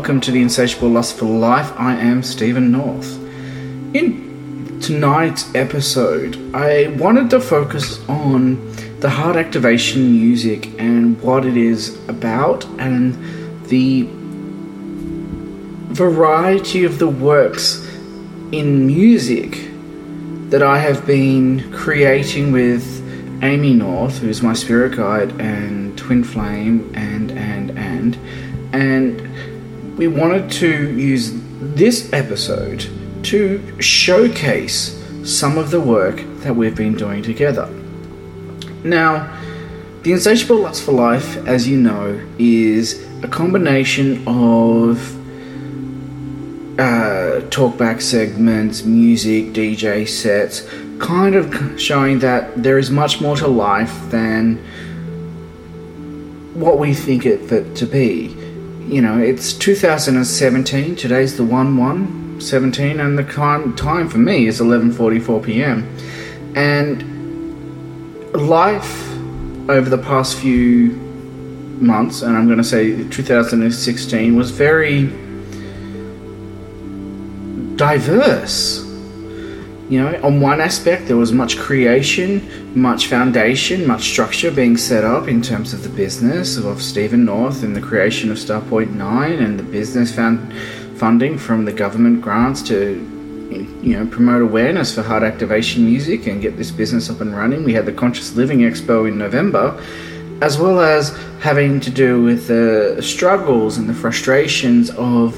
welcome to the Insatiable Lust for Life. I am Steven North. In tonight's episode, I wanted to focus on the heart activation music and what it is about and the variety of the works in music that I have been creating with Amy North, who's my spirit guide and twin flame, and and and and we wanted to use this episode to showcase some of the work that we've been doing together. Now, the Insatiable Lust for Life, as you know, is a combination of uh, talkback segments, music, DJ sets, kind of showing that there is much more to life than what we think it to be. You know, it's 2017. Today's the 1 1 17, and the time, time for me is 11:44 p.m. And life over the past few months, and I'm going to say 2016, was very diverse. You know, on one aspect, there was much creation, much foundation, much structure being set up in terms of the business of Steven North and the creation of Starpoint 9 and the business found funding from the government grants to you know promote awareness for heart activation music and get this business up and running. We had the Conscious Living Expo in November, as well as having to do with the struggles and the frustrations of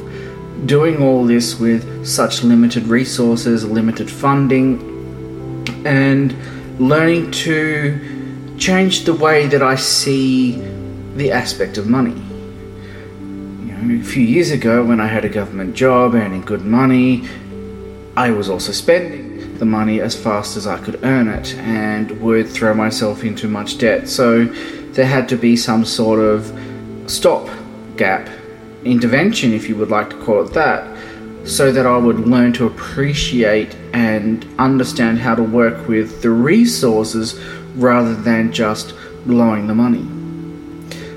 doing all this with such limited resources, limited funding, and learning to change the way that I see the aspect of money. You know, a few years ago, when I had a government job earning good money, I was also spending the money as fast as I could earn it and would throw myself into much debt. So there had to be some sort of stop gap intervention, if you would like to call it that, so that I would learn to appreciate and understand how to work with the resources rather than just blowing the money.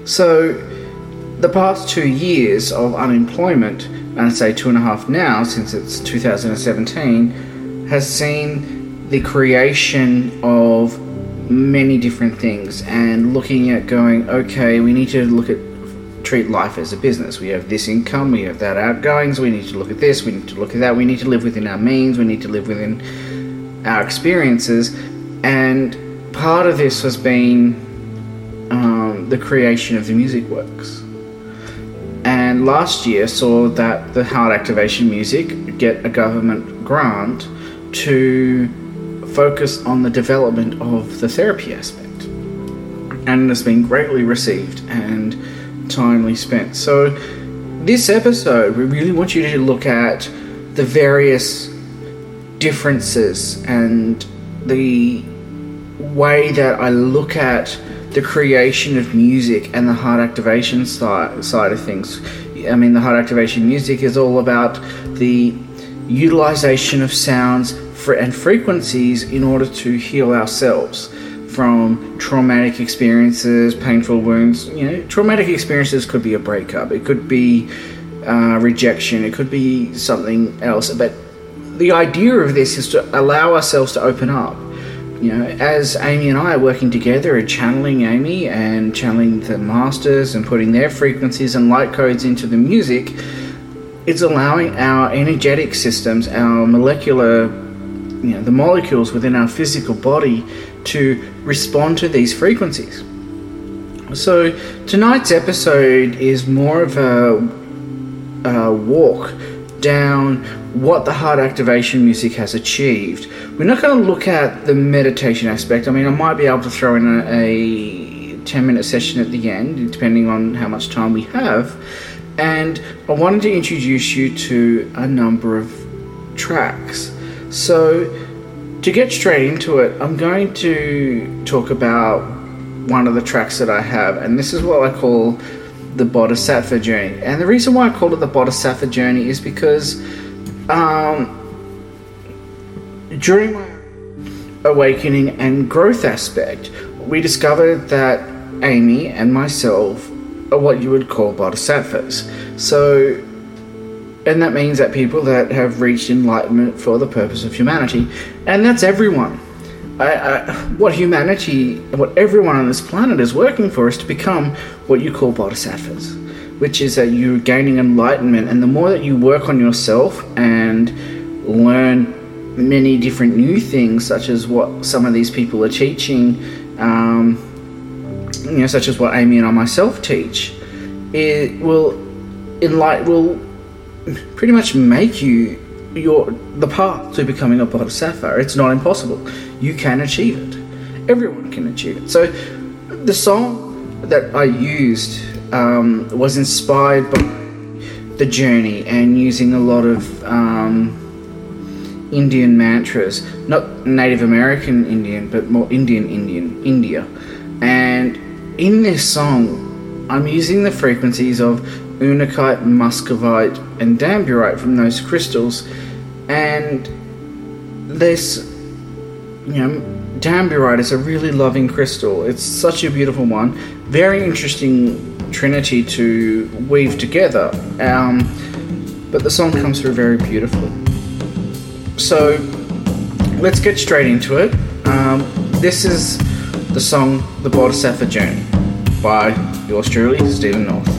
So, the past two years of unemployment, and I'd say two and a half now since it's 2017, has seen the creation of many different things and looking at going, okay, we need to look at treat life as a business. We have this income, we have that outgoings, we need to look at this, we need to look at that, we need to live within our means, we need to live within our experiences. And part of this has been um, the creation of the music works. And last year saw that the heart activation music get a government grant to focus on the development of the therapy aspect. And it's been greatly received and timely spent. So, this episode, we really want you to look at the various differences and the way that I look at the creation of music and the heart activation side, side of things. I mean, the heart activation music is all about the utilization of sounds and frequencies in order to heal ourselves from traumatic experiences, painful wounds. You know, traumatic experiences could be a breakup, it could be uh, rejection, it could be something else. But the idea of this is to allow ourselves to open up. You know, as Amy and I are working together and channeling Amy and channeling the masters and putting their frequencies and light codes into the music, it's allowing our energetic systems, our molecular, you know, the molecules within our physical body to respond to these frequencies. So, tonight's episode is more of a, a, walk down what the heart activation music has achieved. We're not going to look at the meditation aspect. I mean, I might be able to throw in a, a 10 minute session at the end, depending on how much time we have. And I wanted to introduce you to a number of tracks. So, to get straight into it, I'm going to talk about one of the tracks that I have, and this is what I call the Bodhisattva journey. And the reason why I call it the Bodhisattva journey is because um, during my awakening and growth aspect. We discovered that Amy and myself are what you would call bodhisattvas. So, and that means that people that have reached enlightenment for the purpose of humanity, and that's everyone. I, I, what humanity, what everyone on this planet is working for is to become what you call bodhisattvas, which is that you're gaining enlightenment, and the more that you work on yourself and learn many different new things, such as what some of these people are teaching, um, you know, such as what Amy and I myself teach, it will enlighten, will pretty much make you your the path to becoming a bodhisattva. It's not impossible. You can achieve it. Everyone can achieve it. So, the song that I used um, was inspired by the journey and using a lot of um, Indian mantras, not Native American Indian, but more Indian Indian India. And in this song, I'm using the frequencies of unakite, muscovite, and danburite from those crystals, and this, you know, danburite is a really loving crystal. It's such a beautiful one, very interesting trinity to weave together. Um, but the song comes through very beautifully. So let's get straight into it. Um, this is the song The Bodhisattva Journey by yours truly, Steven North.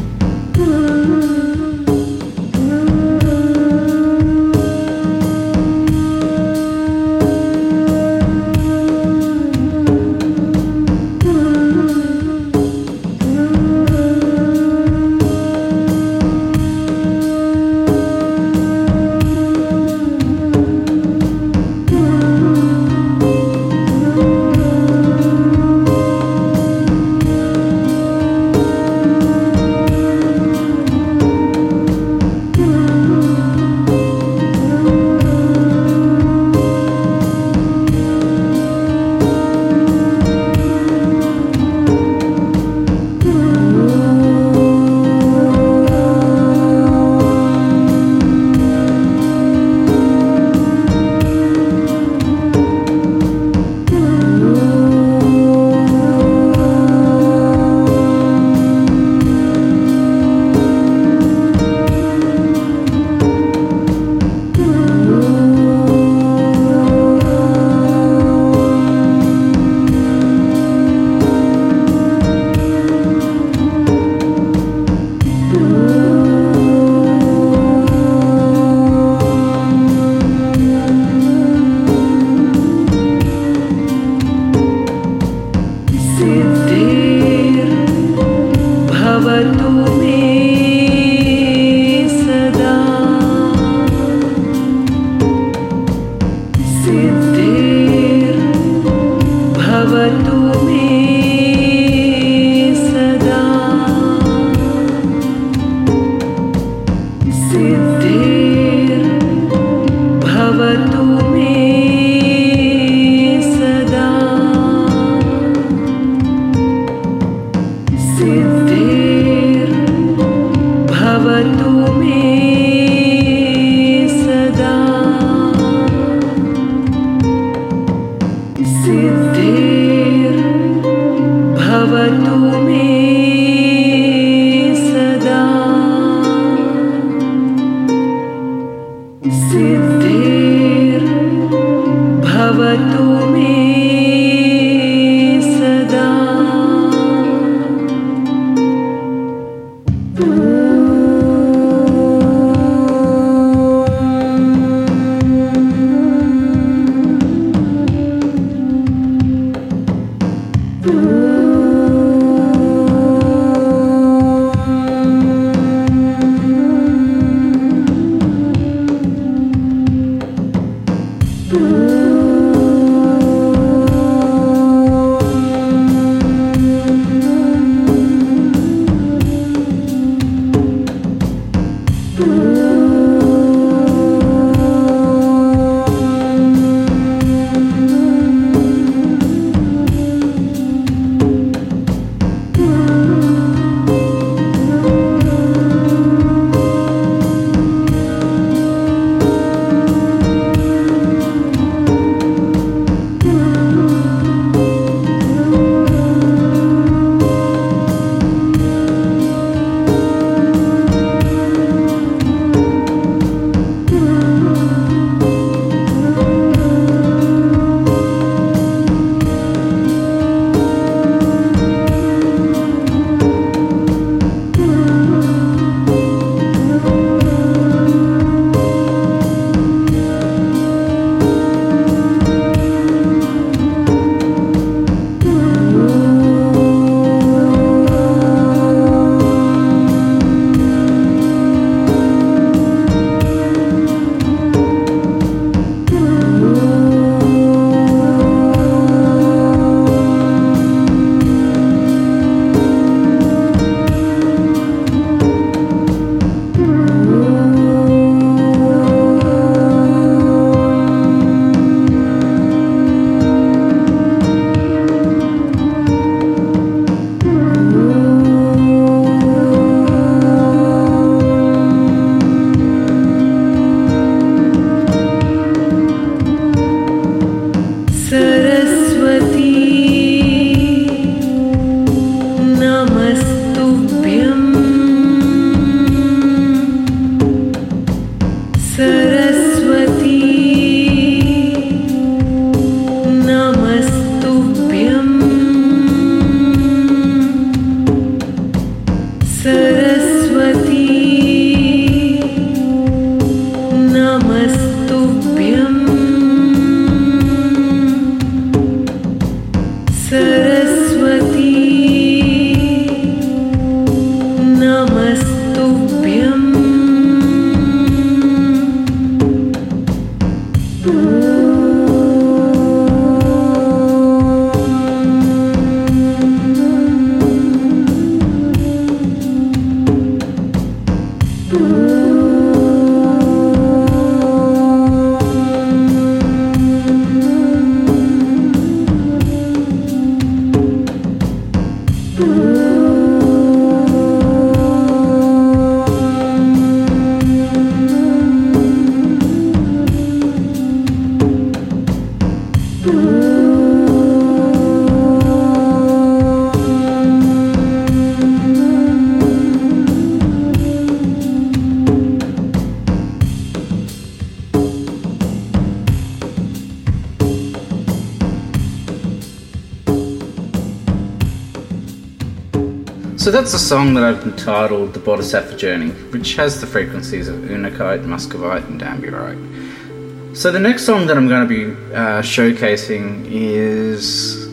That's a song that I've entitled The Bodhisattva Journey, which has the frequencies of Unakite, Muscovite, and Danburite. So the next song that I'm going to be uh, showcasing is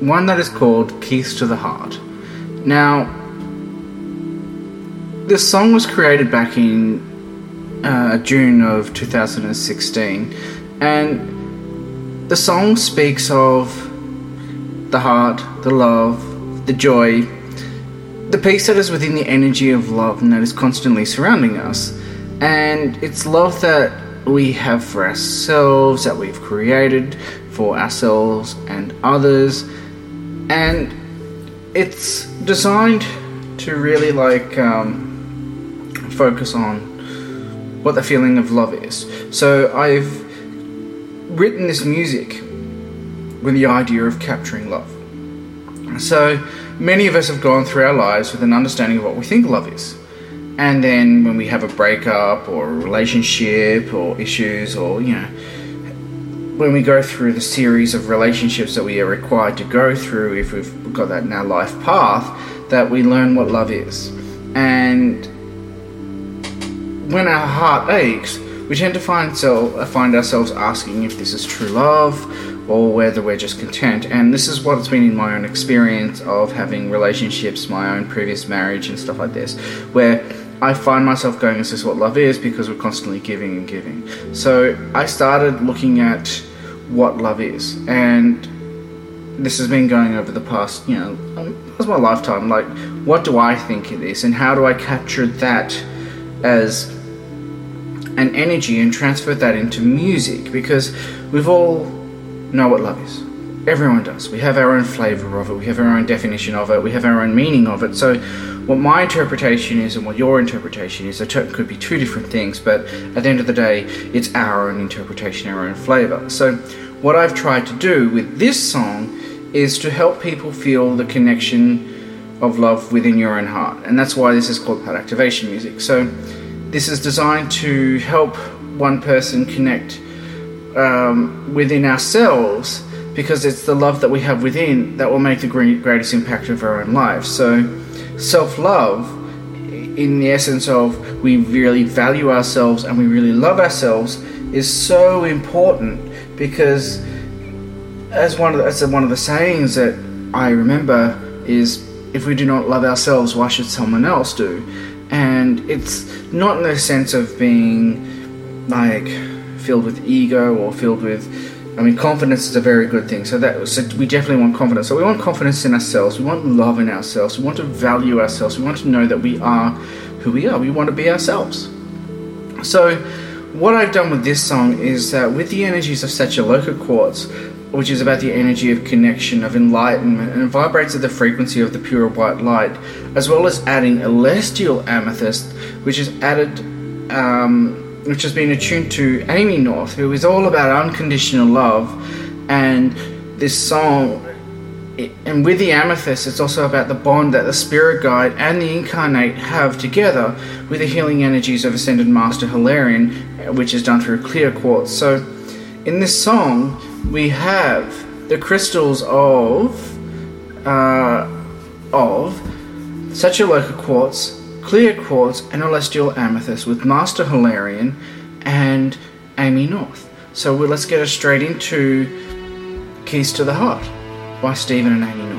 one that is called Keys to the Heart. Now, this song was created back in uh, June of 2016, and the song speaks of the heart, the love, the joy, the peace that is within the energy of love and that is constantly surrounding us. And it's love that we have for ourselves, that we've created for ourselves and others. And it's designed to really like um, focus on what the feeling of love is. So I've written this music with the idea of capturing love. So many of us have gone through our lives with an understanding of what we think love is. And then when we have a breakup or a relationship or issues or, you know, when we go through the series of relationships that we are required to go through, if we've got that in our life path, that we learn what love is. And when our heart aches, we tend to find, so, find ourselves asking if this is true love or whether we're just content. And this is what it's been in my own experience of having relationships, my own previous marriage, and stuff like this, where I find myself going, Is this what love is? Because we're constantly giving and giving. So I started looking at what love is. And this has been going over the past, you know, past my lifetime. Like, what do I think it is? And how do I capture that as an energy and transfer that into music? Because we've all know what love is. Everyone does. We have our own flavor of it. We have our own definition of it. We have our own meaning of it. So, what my interpretation is and what your interpretation is, it could be two different things, but at the end of the day, it's our own interpretation, our own flavor. So, what I've tried to do with this song is to help people feel the connection of love within your own heart. And that's why this is called heart activation music. So, this is designed to help one person connect um, within ourselves because it's the love that we have within that will make the greatest impact of our own lives. So, self love, in the essence of we really value ourselves and we really love ourselves, is so important because, as one of the, as one of the sayings that I remember is, if we do not love ourselves, why should someone else do? And it's not in the sense of being like filled with ego or filled with I mean, confidence is a very good thing. So that so we definitely want confidence. So we want confidence in ourselves. We want love in ourselves. We want to value ourselves. We want to know that we are who we are. We want to be ourselves. So, what I've done with this song is that with the energies of Satyaloka quartz, which is about the energy of connection, of enlightenment, and vibrates at the frequency of the pure white light, as well as adding a celestial amethyst, which is added. Um, which has been attuned to Amy North, who is all about unconditional love. And this song, and with the amethyst, it's also about the bond that the spirit guide and the incarnate have together with the healing energies of Ascended Master Hilarion, which is done through clear quartz. So, in this song, we have the crystals of uh, of Satyaloka quartz, clear quartz, and celestial amethyst with Master Hilarion and Amy North. So let's get us straight into Keys to the Heart by Steven and Amy North.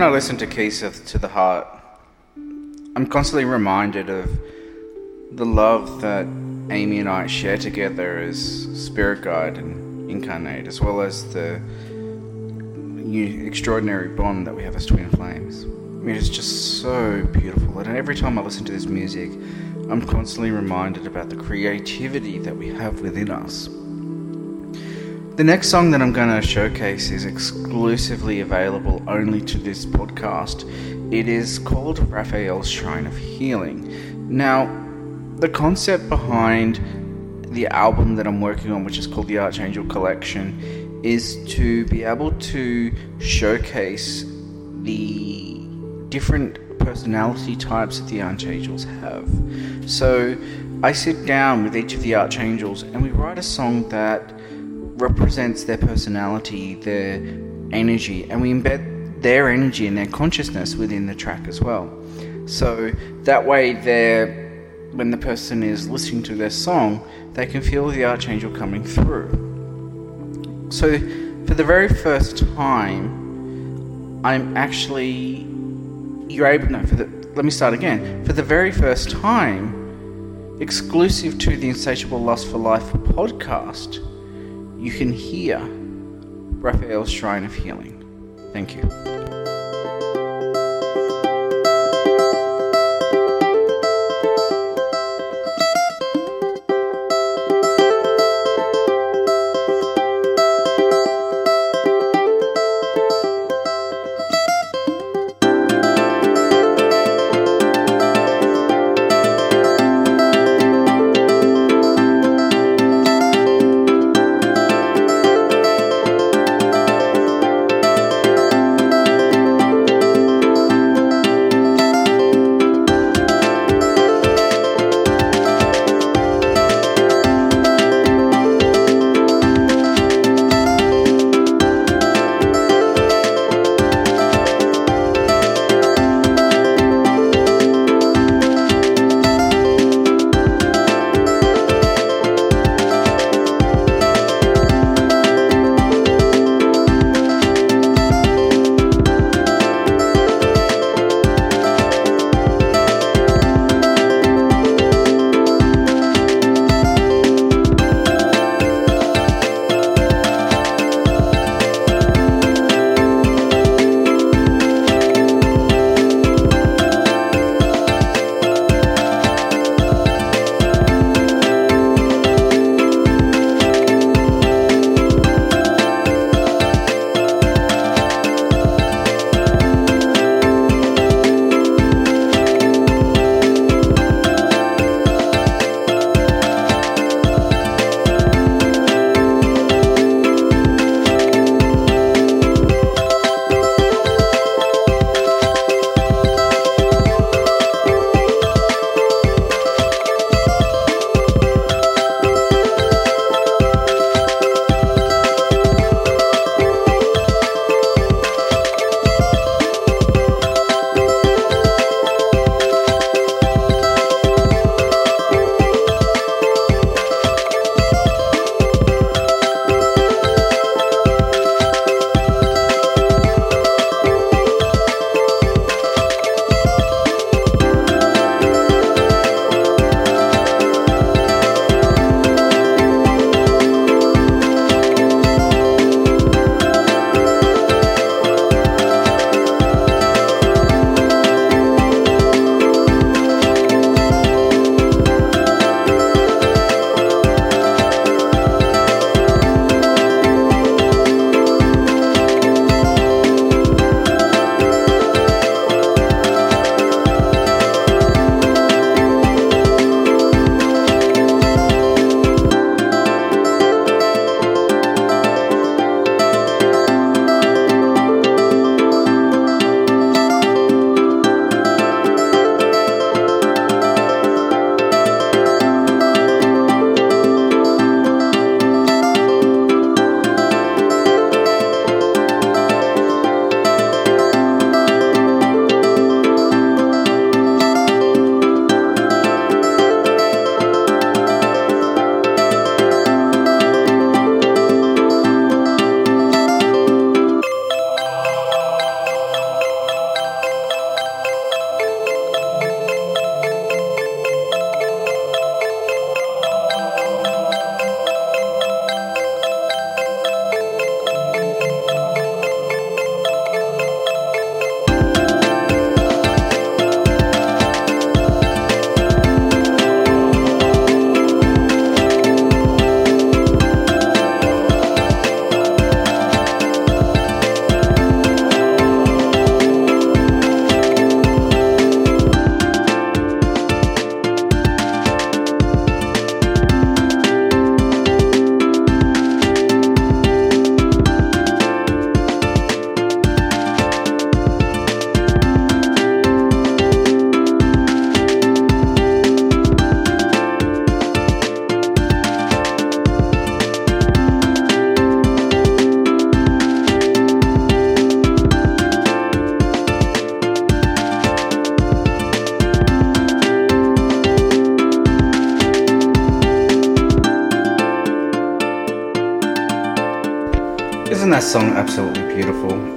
When I listen to Keys of, uh, to the Heart, I'm constantly reminded of the love that Amy and I share together as spirit guide and incarnate, as well as the extraordinary bond that we have as twin flames. I mean, it's just so beautiful, and every time I listen to this music, I'm constantly reminded about the creativity that we have within us. The next song that I'm going to showcase is exclusively available only to this podcast. It is called Raphael's Shrine of Healing. Now, the concept behind the album that I'm working on, which is called the Archangel Collection, is to be able to showcase the different personality types that the archangels have. So I sit down with each of the archangels and we write a song that represents their personality, their energy, and we embed their energy and their consciousness within the track as well. So that way, they're when the person is listening to their song, they can feel the archangel coming through. So, for the very first time, I'm actually you're able no for the let me start again. For the very first time, exclusive to the Insatiable Lust for Life podcast, you can hear Raphael's Shrine of Healing. Thank you.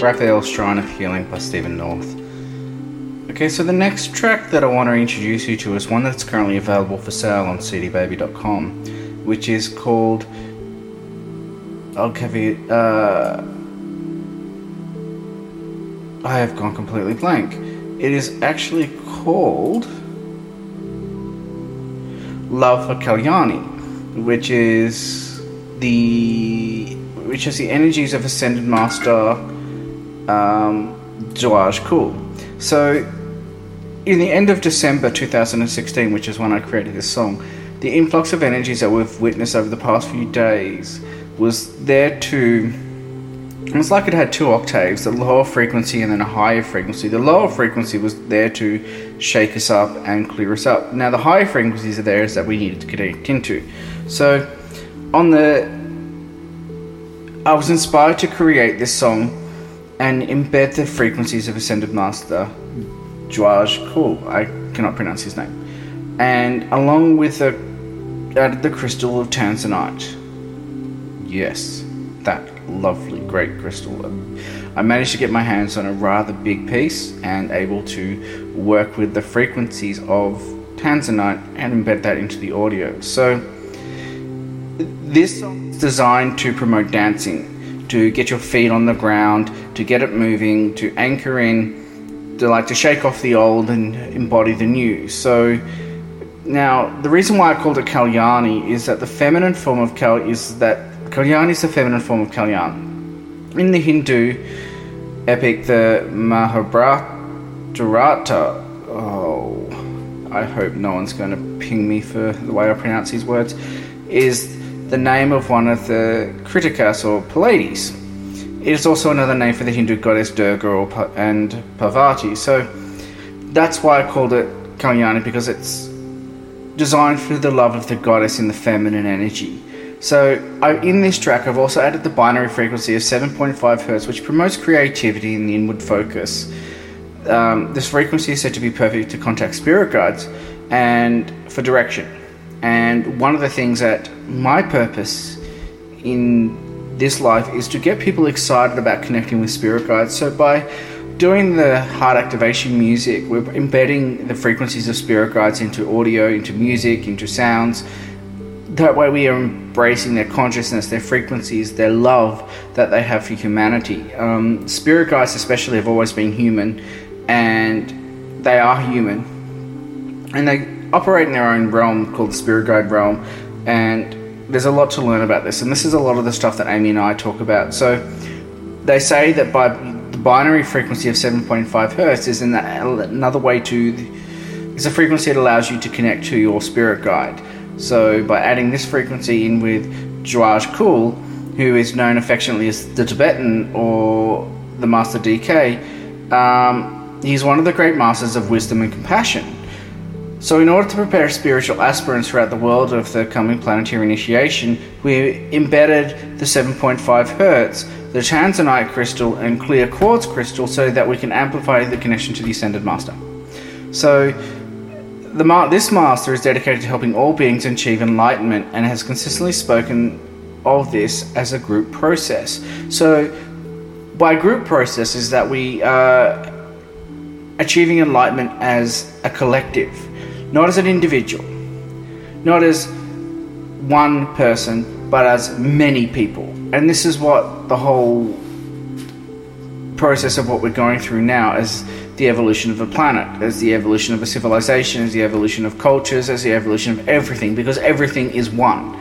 Raphael's Shrine of Healing by Steven North. Okay, so the next track that I want to introduce you to is one that's currently available for sale on cdbaby.com, which is called. I'll give you. Uh, I have gone completely blank. It is actually called Love for Kalyani, which is the which is the energies of Ascended Master um, Khul. So, in the end of December 2016, which is when I created this song, the influx of energies that we've witnessed over the past few days was there to. It's like it had two octaves, the lower frequency and then a higher frequency. The lower frequency was there to shake us up and clear us up. Now, the higher frequencies are there that we needed to connect into. So, on the I was inspired to create this song and embed the frequencies of Ascended Master Djwhal Khul. I cannot pronounce his name. And along with the added the crystal of tanzanite. Yes, that lovely, great crystal. I managed to get my hands on a rather big piece and able to work with the frequencies of tanzanite and embed that into the audio. So this song is designed to promote dancing, to get your feet on the ground, to get it moving, to anchor in, to like to shake off the old and embody the new. So now the reason why I called it Kalyani is that the feminine form of Kal is that Kalyani is the feminine form of Kalyan. In the Hindu epic, the Mahabharata, oh, I hope no one's going to ping me for the way I pronounce these words, is the name of one of the Krittikas or Pleiades. It is also another name for the Hindu goddess Durga or, and Parvati. So that's why I called it Kalyani because it's designed for the love of the goddess in the feminine energy. So I, in this track, I've also added the binary frequency of 7.5 hertz, which promotes creativity and the inward focus. Um, this frequency is said to be perfect to contact spirit guides and for direction. And one of the things that my purpose in this life is to get people excited about connecting with spirit guides. So by doing the heart activation music, we're embedding the frequencies of spirit guides into audio, into music, into sounds. That way, we are embracing their consciousness, their frequencies, their love that they have for humanity. Um, spirit guides, especially, have always been human, and they are human, and they operate in their own realm called the spirit guide realm. And there's a lot to learn about this, and this is a lot of the stuff that Amy and I talk about. So, they say that by the binary frequency of 7.5 hertz is another way to is a frequency that allows you to connect to your spirit guide. So by adding this frequency in with Djwhal Khul, who is known affectionately as the Tibetan or the Master DK, um, he's one of the great masters of wisdom and compassion. So, in order to prepare spiritual aspirants throughout the world of the coming planetary initiation, we embedded the 7.5 hertz, the tanzanite crystal, and clear quartz crystal so that we can amplify the connection to the ascended master. So, the ma- this master is dedicated to helping all beings achieve enlightenment and has consistently spoken of this as a group process. So, by group process is that we are achieving enlightenment as a collective, not as an individual, not as one person, but as many people. And this is what the whole process of what we're going through now is the evolution of a planet, as the evolution of a civilization, as the evolution of cultures, as the evolution of everything, because everything is one.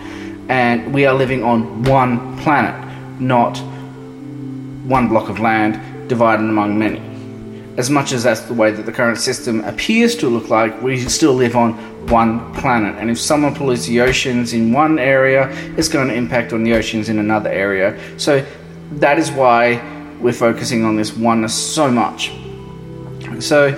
And we are living on one planet, not one block of land divided among many. As much as that's the way that the current system appears to look like, we still live on one planet. And if someone pollutes the oceans in one area, it's going to impact on the oceans in another area. So that is why we're focusing on this oneness so much. So,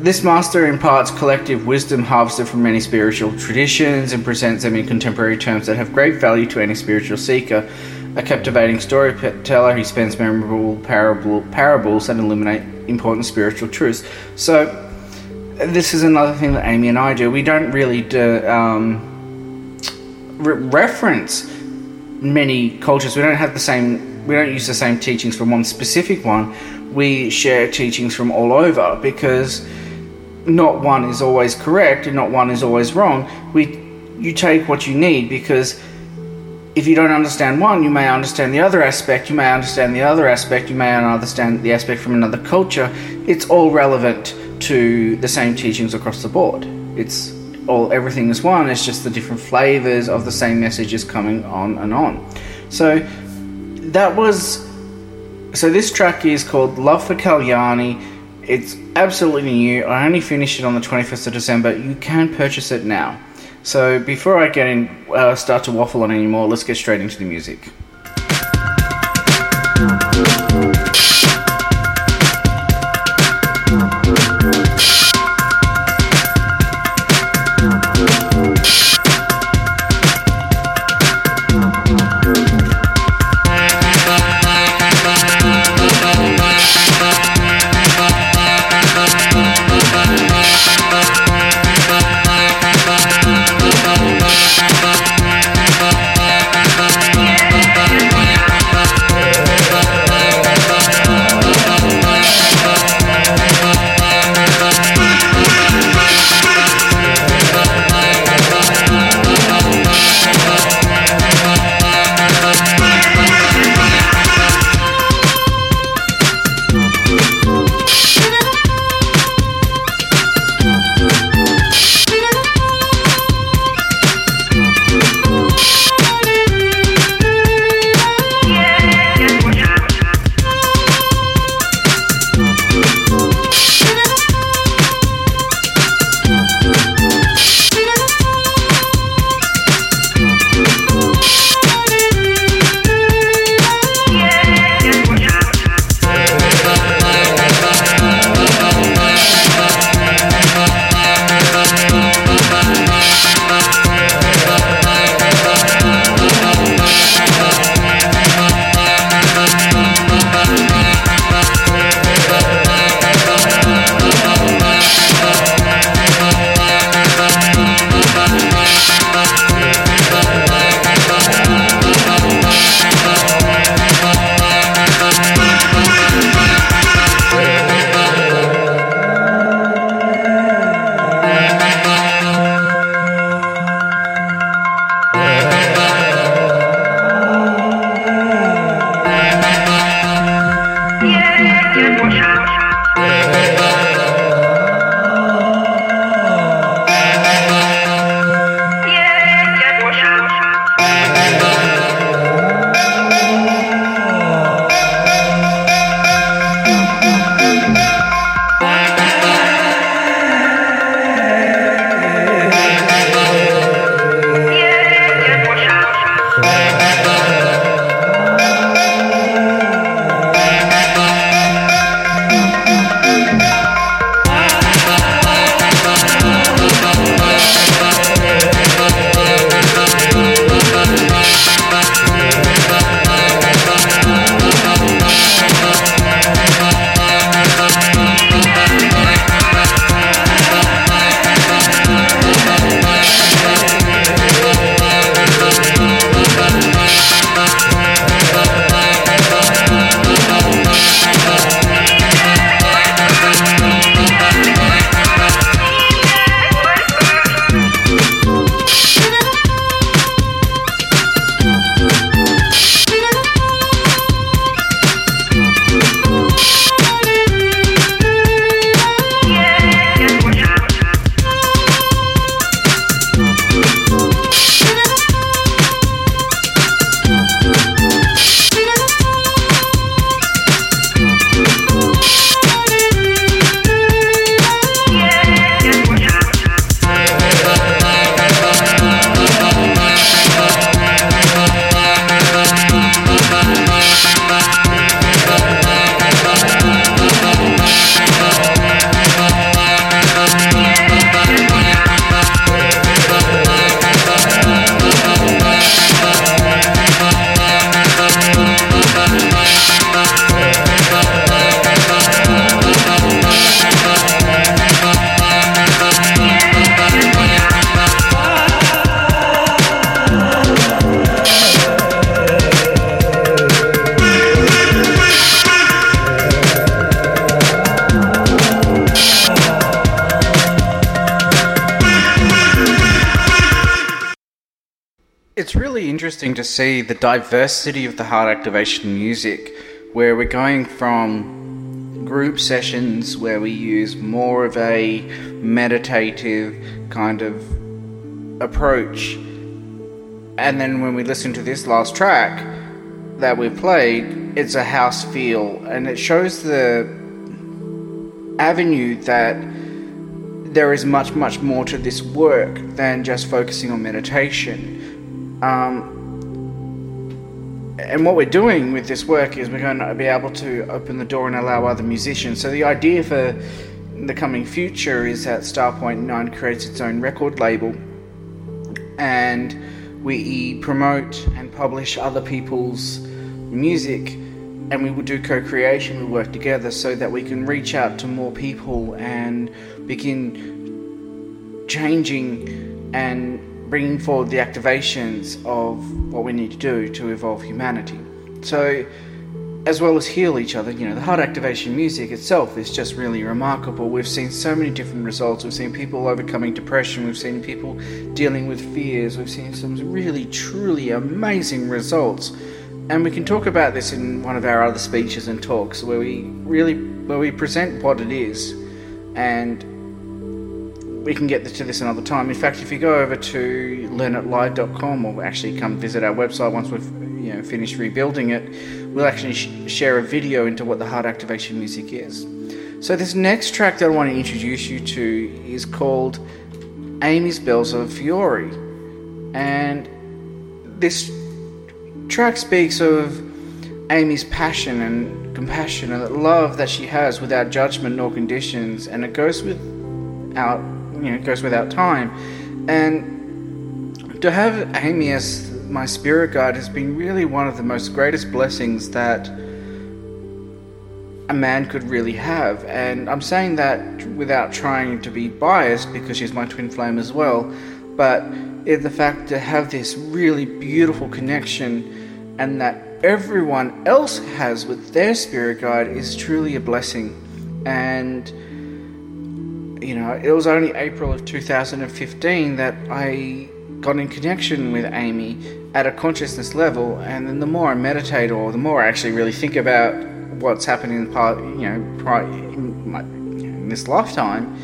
this master imparts collective wisdom harvested from many spiritual traditions and presents them in contemporary terms that have great value to any spiritual seeker. A captivating storyteller who spends memorable parable, parables that illuminate important spiritual truths. So, this is another thing that Amy and I do. We don't really do, um, re- reference many cultures. We don't have the same we don't use the same teachings from one specific one. We share teachings from all over because not one is always correct and not one is always wrong. We you take what you need because if you don't understand one, you may understand the other aspect, you may understand the other aspect, you may understand the aspect from another culture. It's all relevant to the same teachings across the board. It's all everything is one, it's just the different flavors of the same messages coming on and on. So that was so this track is called Love for Kalyani. It's absolutely new. I only finished it on the 21st of December. You can purchase it now. So before I get in, uh, start to waffle on anymore, let's get straight into the music. The diversity of the heart activation music, where we're going from group sessions where we use more of a meditative kind of approach, and then when we listen to this last track that we played, it's a house feel, and it shows the avenue that there is much, much more to this work than just focusing on meditation. Um, and what we're doing with this work is we're going to be able to open the door and allow other musicians. So the idea for the coming future is that Starpoint 9 creates its own record label and we promote and publish other people's music and we will do co-creation we work together so that we can reach out to more people and begin changing and bringing forward the activations of what we need to do to evolve humanity. So as well as heal each other you know the heart activation music itself is just really remarkable. We've seen so many different results. We've seen people overcoming depression. We've seen people dealing with fears. We've seen some really truly amazing results. And we can talk about this in one of our other speeches and talks where we really where we present what it is. And we can get to this another time. In fact if you go over to learnitlive.com or actually come visit our website once we've you know finished rebuilding it we'll actually sh- share a video into what the heart activation music is. So this next track that i want to introduce you to is called amy's bells of fiore. And this track speaks of Amy's passion and compassion and the love that she has without judgment nor conditions, and it goes without you know it goes without time. And to have Amy as my spirit guide has been really one of the most greatest blessings that a man could really have. And I'm saying that without trying to be biased because she's my twin flame as well, but the fact to have this really beautiful connection and that everyone else has with their spirit guide is truly a blessing. And, you know, it was only April of 2015 that I got in connection with Amy at a consciousness level. And then the more I meditate or the more I actually really think about what's happening in part, you know, in, my, in this lifetime,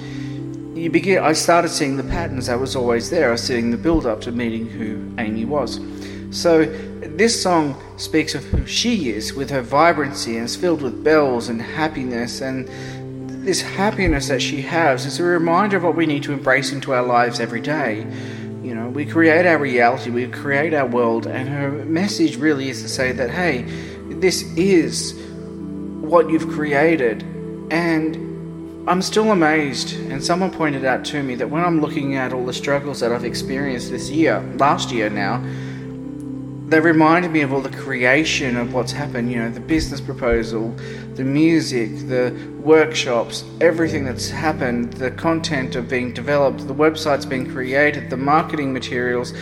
you begin. I started seeing the patterns that was always there. I was seeing the build up to meeting who Amy was. So this song speaks of who she is with her vibrancy and is filled with bells and happiness and this happiness that she has is a reminder of what we need to embrace into our lives every day. You know, we create our reality, we create our world, and her message really is to say that, hey, this is what you've created. And I'm still amazed, and someone pointed out to me that when I'm looking at all the struggles that I've experienced this year, last year now, they reminded me of all the creation of what's happened, you know, the business proposal, the music, the workshops, everything that's happened, the content of being developed, the websites being created, the marketing materials,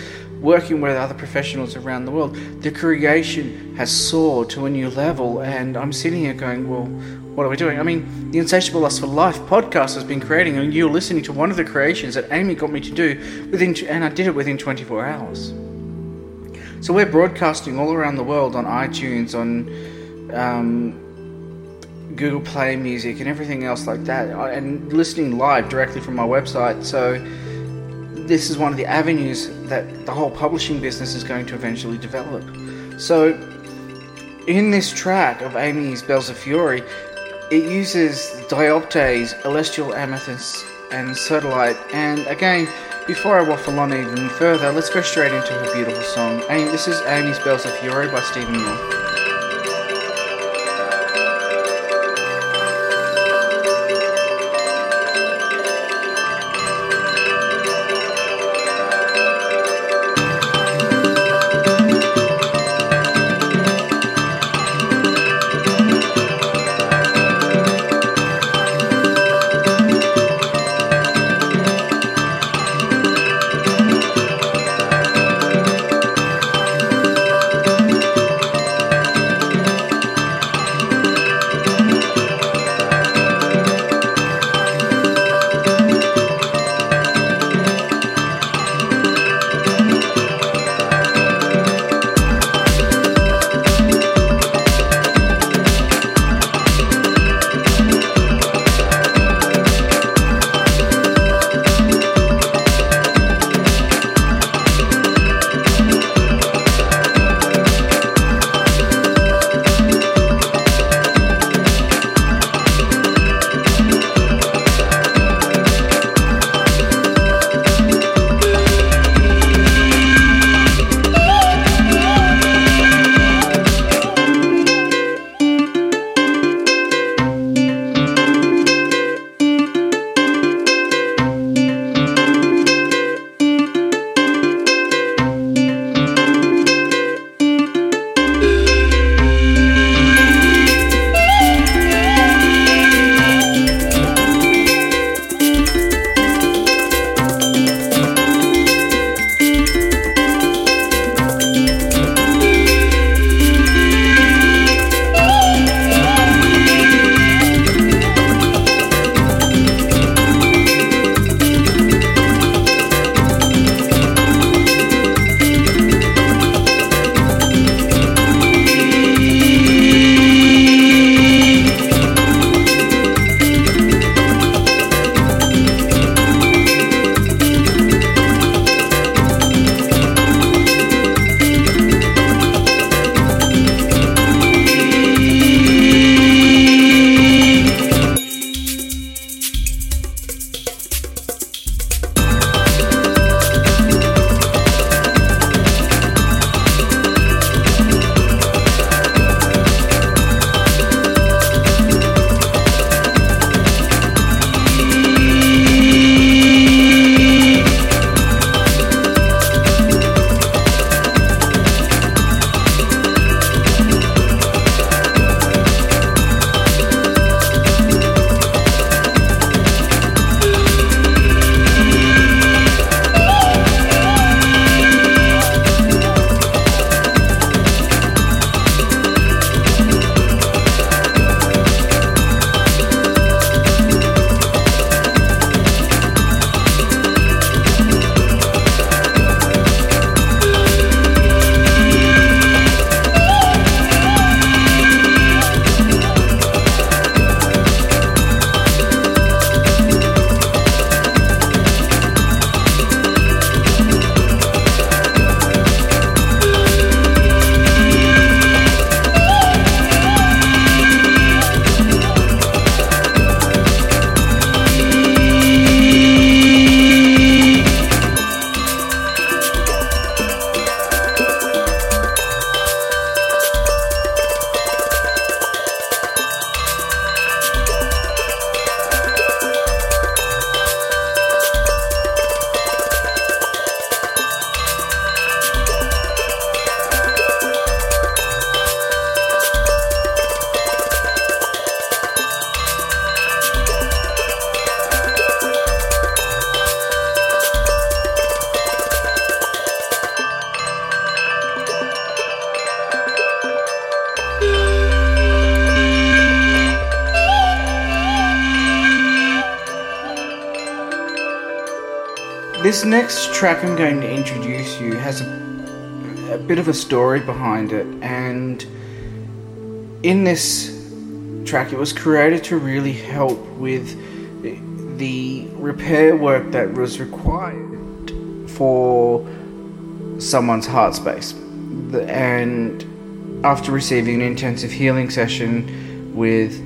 working with other professionals around the world. The creation has soared to a new level, and I'm sitting here going, well, what are we doing? I mean, the Insatiable Lust for Life podcast has been creating, and you're listening to one of the creations that Amy got me to do within, and I did it within 24 hours. So we're broadcasting all around the world on iTunes, on um, Google Play Music, and everything else like that, uh, and listening live directly from my website. So this is one of the avenues that the whole publishing business is going to eventually develop. So in this track of Amy's Bells of Fury, it uses dioptase, celestial amethyst, and sodalite, and again before I waffle on even further, let's go straight into her beautiful song. Amy, this is Amy's Bells of Fiore by Steven North. This next track I'm going to introduce you has a, a bit of a story behind it, and in this track, it was created to really help with the repair work that was required for someone's heart space. And after receiving an intensive healing session with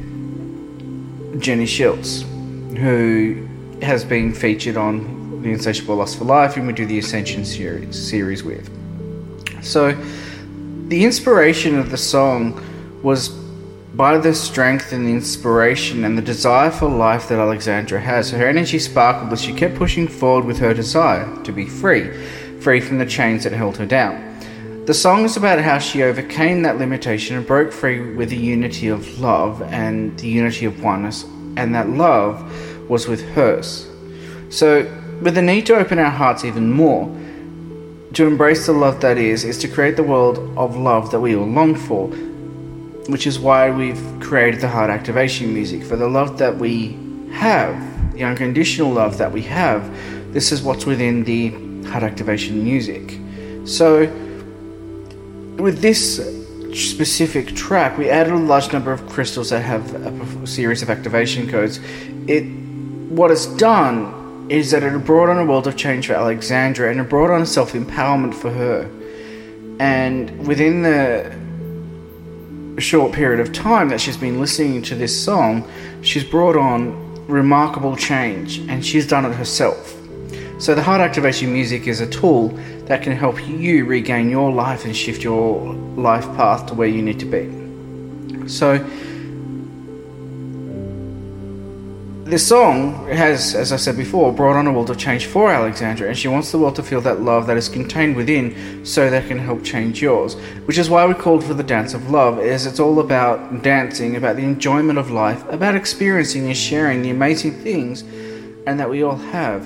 Jenny Schultz, who has been featured on the Insatiable Lust for Life, and we do the Ascension series, series with. So, the inspiration of the song was by the strength and the inspiration and the desire for life that Alexandra has. Her energy sparkled as she kept pushing forward with her desire to be free, free from the chains that held her down. The song is about how she overcame that limitation and broke free with the unity of love and the unity of oneness, and that love was with hers. So, with the need to open our hearts even more, to embrace the love that is, is to create the world of love that we all long for, which is why we've created the heart activation music. For the love that we have, the unconditional love that we have, this is what's within the heart activation music. So, with this specific track, we added a large number of crystals that have a series of activation codes. It, what it's done is that it brought on a world of change for Alexandra and it brought on self empowerment for her. And within the short period of time that she's been listening to this song, she's brought on remarkable change and she's done it herself. So, the heart activation music is a tool that can help you regain your life and shift your life path to where you need to be. So, this song has, as I said before, brought on a world of change for Alexandra, and she wants the world to feel that love that is contained within so that can help change yours. Which is why we called for the Dance of Love, as it's all about dancing, about the enjoyment of life, about experiencing and sharing the amazing things and that we all have,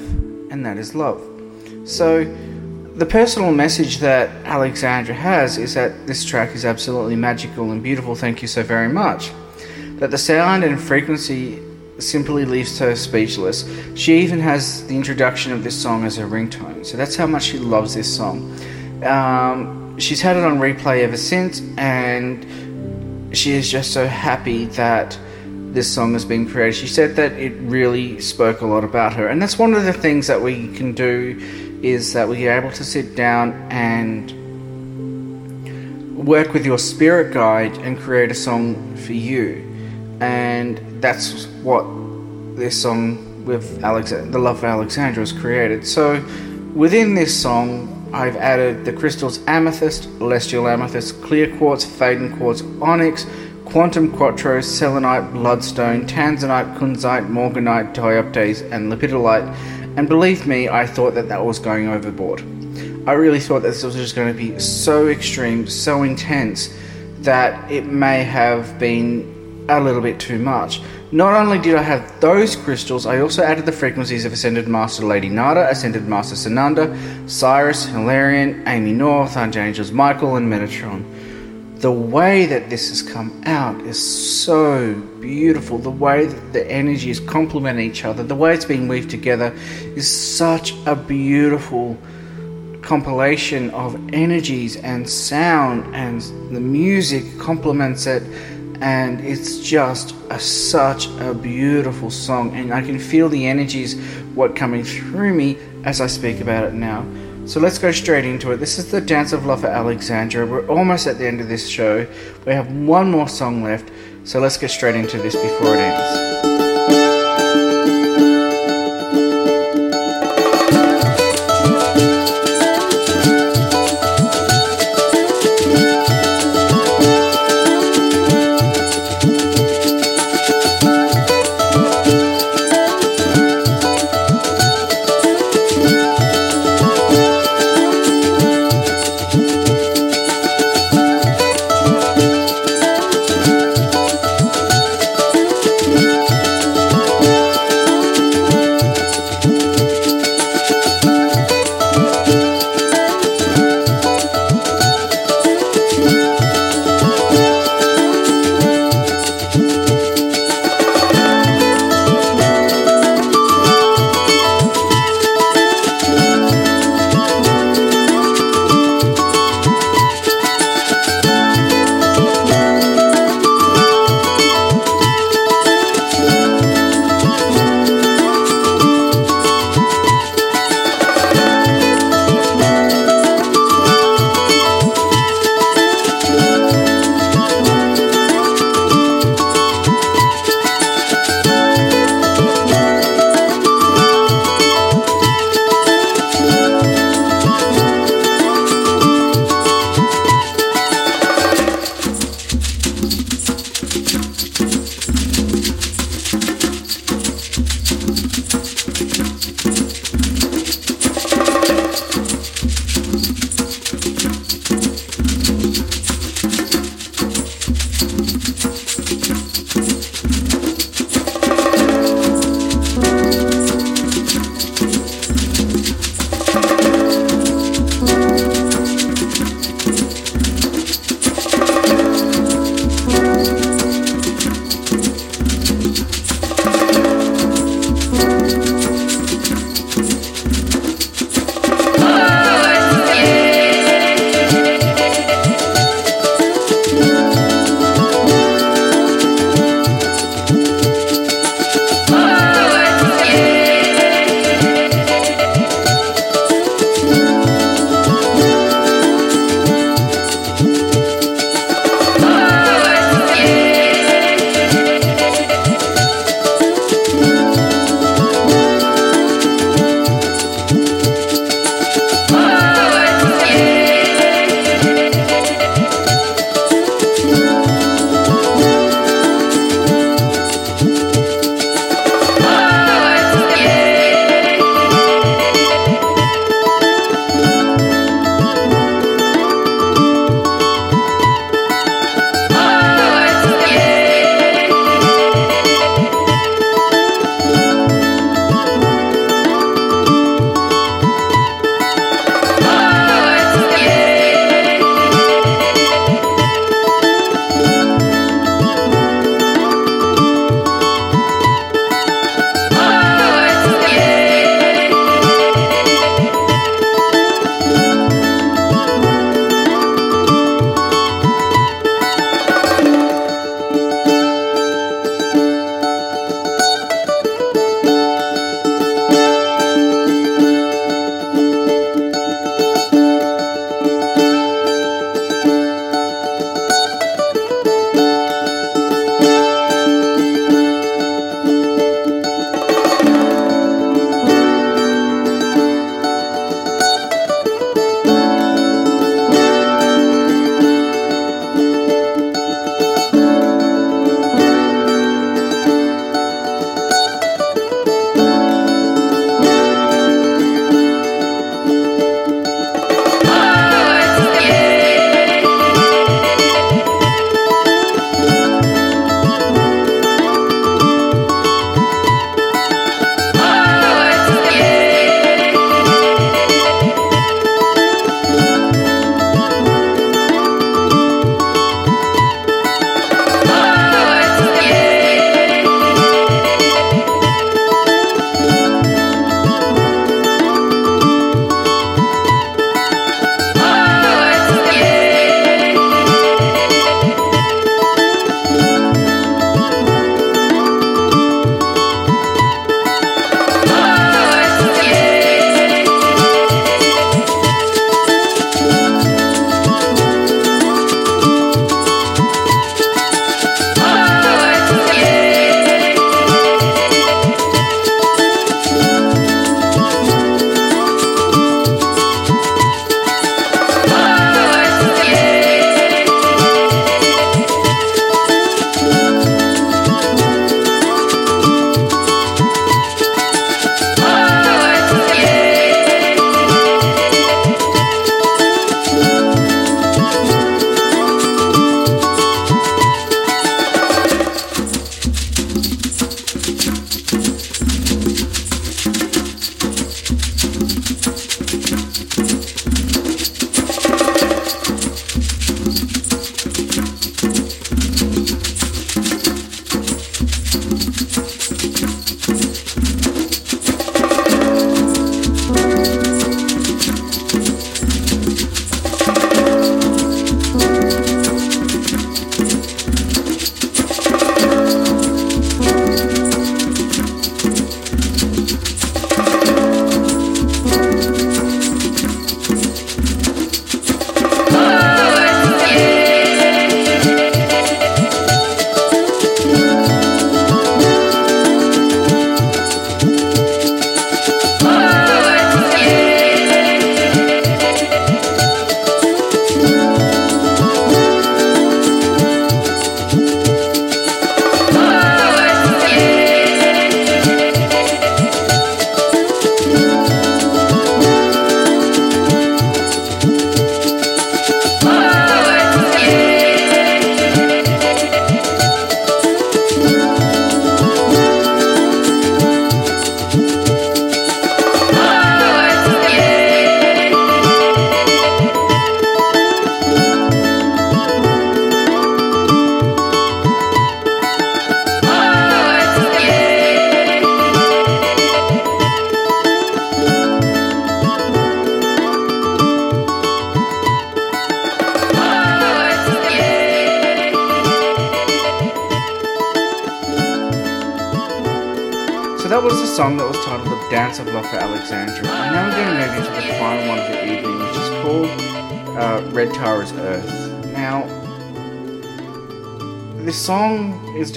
and that is love. So, the personal message that Alexandra has is that this track is absolutely magical and beautiful. Thank you so very much. That the sound and frequency simply leaves her speechless. She even has the introduction of this song as her ringtone, so that's how much she loves this song. Um, she's had it on replay ever since, and she is just so happy that this song has been created. She said that it really spoke a lot about her, and that's one of the things that we can do is that we are able to sit down and work with your spirit guide and create a song for you and that's what this song with Alex, the love for Alexandra was created. So within this song, I've added the crystals amethyst, celestial amethyst, clear quartz, faden quartz, onyx, quantum quattro, selenite, bloodstone, tanzanite, kunzite, morganite, dioptase, and lepidolite. And believe me, I thought that that was going overboard. I really thought that this was just going to be so extreme, so intense, that it may have been a little bit too much. Not only did I have those crystals, I also added the frequencies of Ascended Master Lady Nada, Ascended Master Sananda, Cyrus, Hilarion, Amy North, Archangels Michael, and Metatron. The way that this has come out is so beautiful. The way that the energies complement each other, the way it's being weaved together is such a beautiful compilation of energies and sound, and the music complements it and it's just a, such a beautiful song. And i can feel the energies what coming through me as i speak about it now. So let's go straight into it. This is the dance of love for alexandra. We're almost at the end of this show. We have one more song left. So let's get straight into this before it ends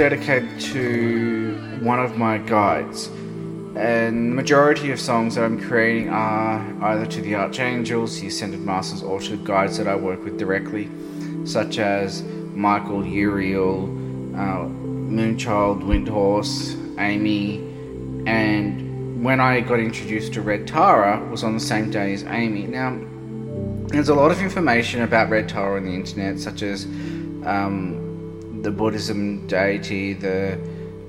dedicated to one of my guides. And the majority of songs that I'm creating are either to the archangels, the ascended masters, or to guides that I work with directly, such as Michael, Uriel, uh, Moonchild, Windhorse, Amy, and when I got introduced to Red Tara was on the same day as Amy. Now, there's a lot of information about Red Tara on the internet, such as um, the Buddhism deity, the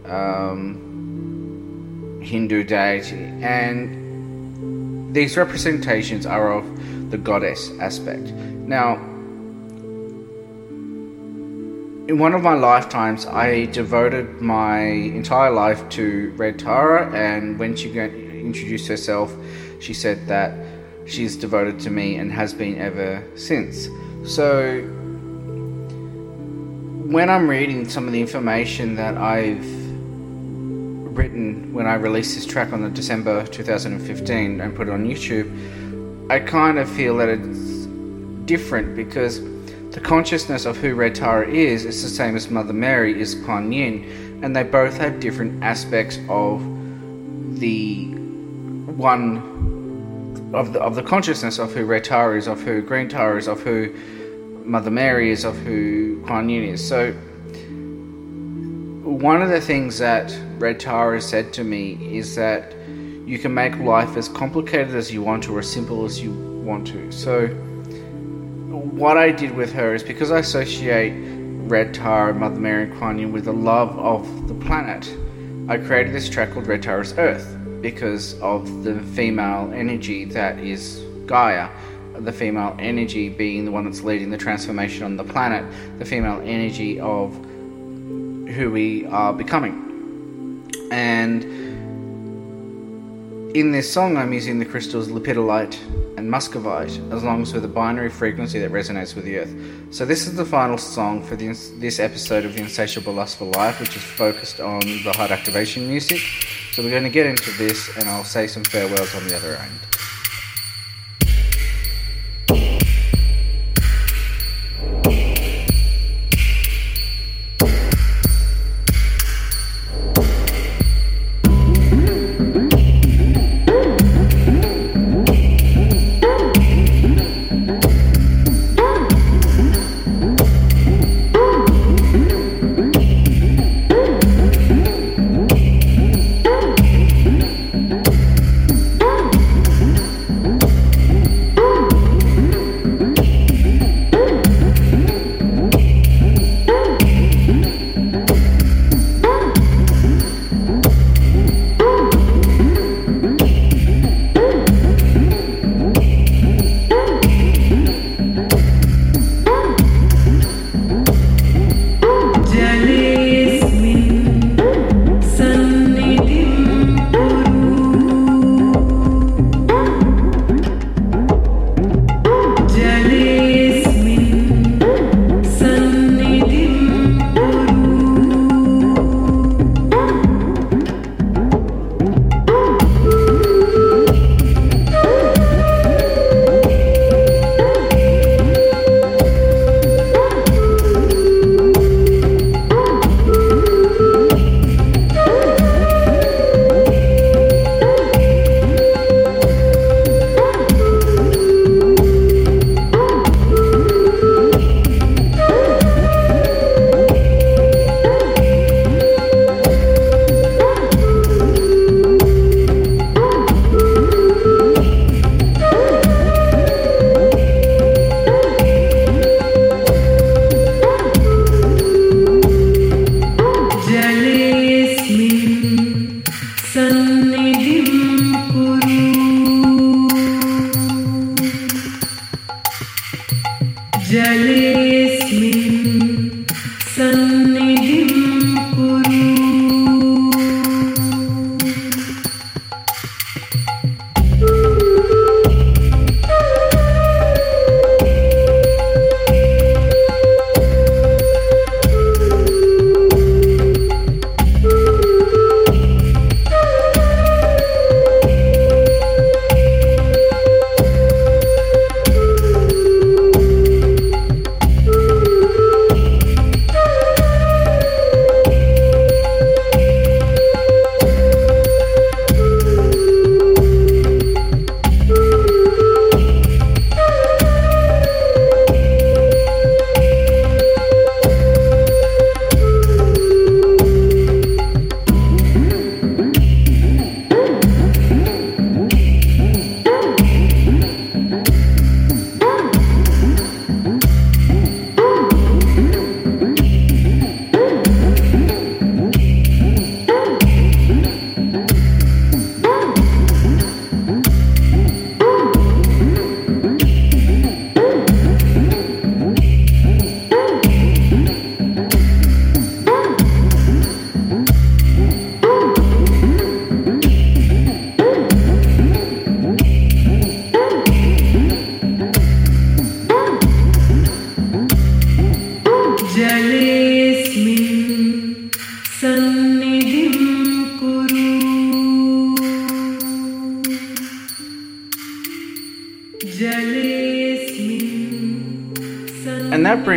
um, Hindu deity, and these representations are of the goddess aspect. Now, in one of my lifetimes, I devoted my entire life to Red Tara, and when she introduced herself, she said that she's devoted to me and has been ever since. So, when I'm reading some of the information that I've written when I released this track on the December 2015 and put it on YouTube, I kind of feel that it's different because the consciousness of who Red Tara is is the same as Mother Mary is Kuan Yin, and they both have different aspects of the one of the of the consciousness of who Red Tara is, of who Green Tara is, of who Mother Mary is, of who Kuan Yin is. So one of the things that Red Tara said to me is that you can make life as complicated as you want to or as simple as you want to. So what I did with her is because I associate Red Tara, Mother Mary, and Kuan Yin with the love of the planet, I created this track called Red Tara's Earth because of the female energy that is Gaia. The female energy being the one that's leading the transformation on the planet, the female energy of who we are becoming. And in this song, I'm using the crystals lepidolite and muscovite, as long as with a binary frequency that resonates with the earth. So this is the final song for this, this episode of the Insatiable Lust for Life, which is focused on the heart activation music. So we're going to get into this, and I'll say some farewells on the other end.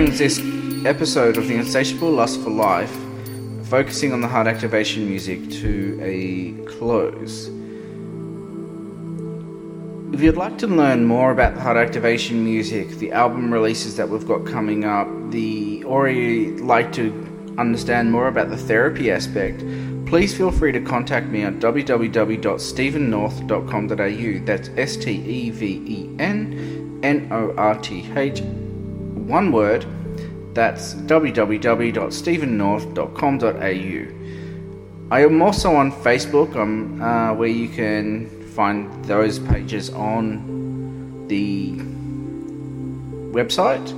Brings this episode of The Insatiable Lust for Life, focusing on the heart activation music, to a close. If you'd like to learn more about the heart activation music, the album releases that we've got coming up, the or you like to understand more about the therapy aspect, please feel free to contact me at www.stevennorth.com.au. That's S T E V E N N O R T H, one word. That's www.stevennorth.com.au. I am also on Facebook, um, uh, where you can find those pages on the website.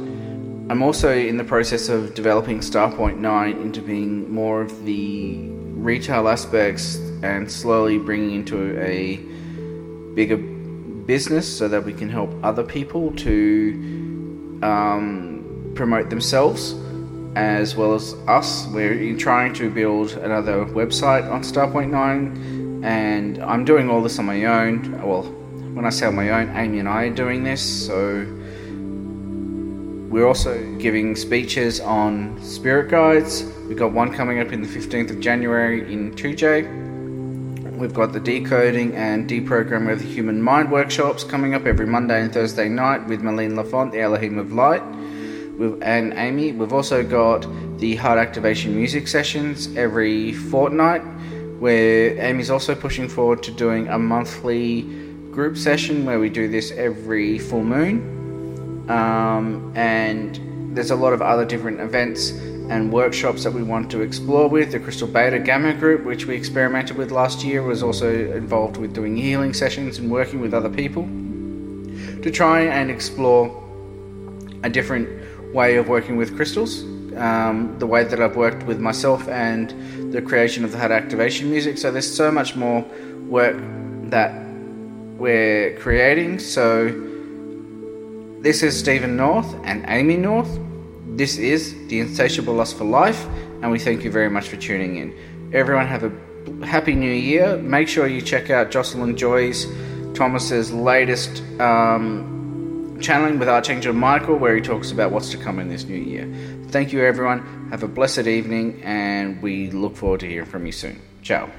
I'm also in the process of developing Starpoint 9 into being more of the retail aspects and slowly bringing into a bigger business so that we can help other people to um, promote themselves as well as us. We're trying to build another website on Starpoint 9 and I'm doing all this on my own. Well, when I say on my own, Amy and I are doing this, so we're also giving speeches on spirit guides. We've got one coming up in the 15th of January in 2J. We've got the decoding and deprogramming of the human mind workshops coming up every Monday and Thursday night with Malene Lafont, the Elohim of Light, with, and Amy. We've also got the heart activation music sessions every fortnight, where Amy's also pushing forward to doing a monthly group session where we do this every full moon um, and there's a lot of other different events and workshops that we want to explore with. The Crystal Beta Gamma group, which we experimented with last year, was also involved with doing healing sessions and working with other people to try and explore a different way of working with crystals. Um, the way that I've worked with myself and the creation of the heart activation music. So there's so much more work that we're creating. So this is Steven North and Amy North. This is The Insatiable Lust for Life, and we thank you very much for tuning in. Everyone, have a happy new year. Make sure you check out Jocelyn Joy's, Thomas's latest um, channeling with Archangel Michael, where he talks about what's to come in this new year. Thank you, everyone. Have a blessed evening, and we look forward to hearing from you soon. Ciao.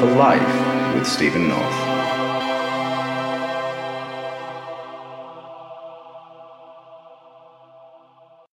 For Life with Steven North.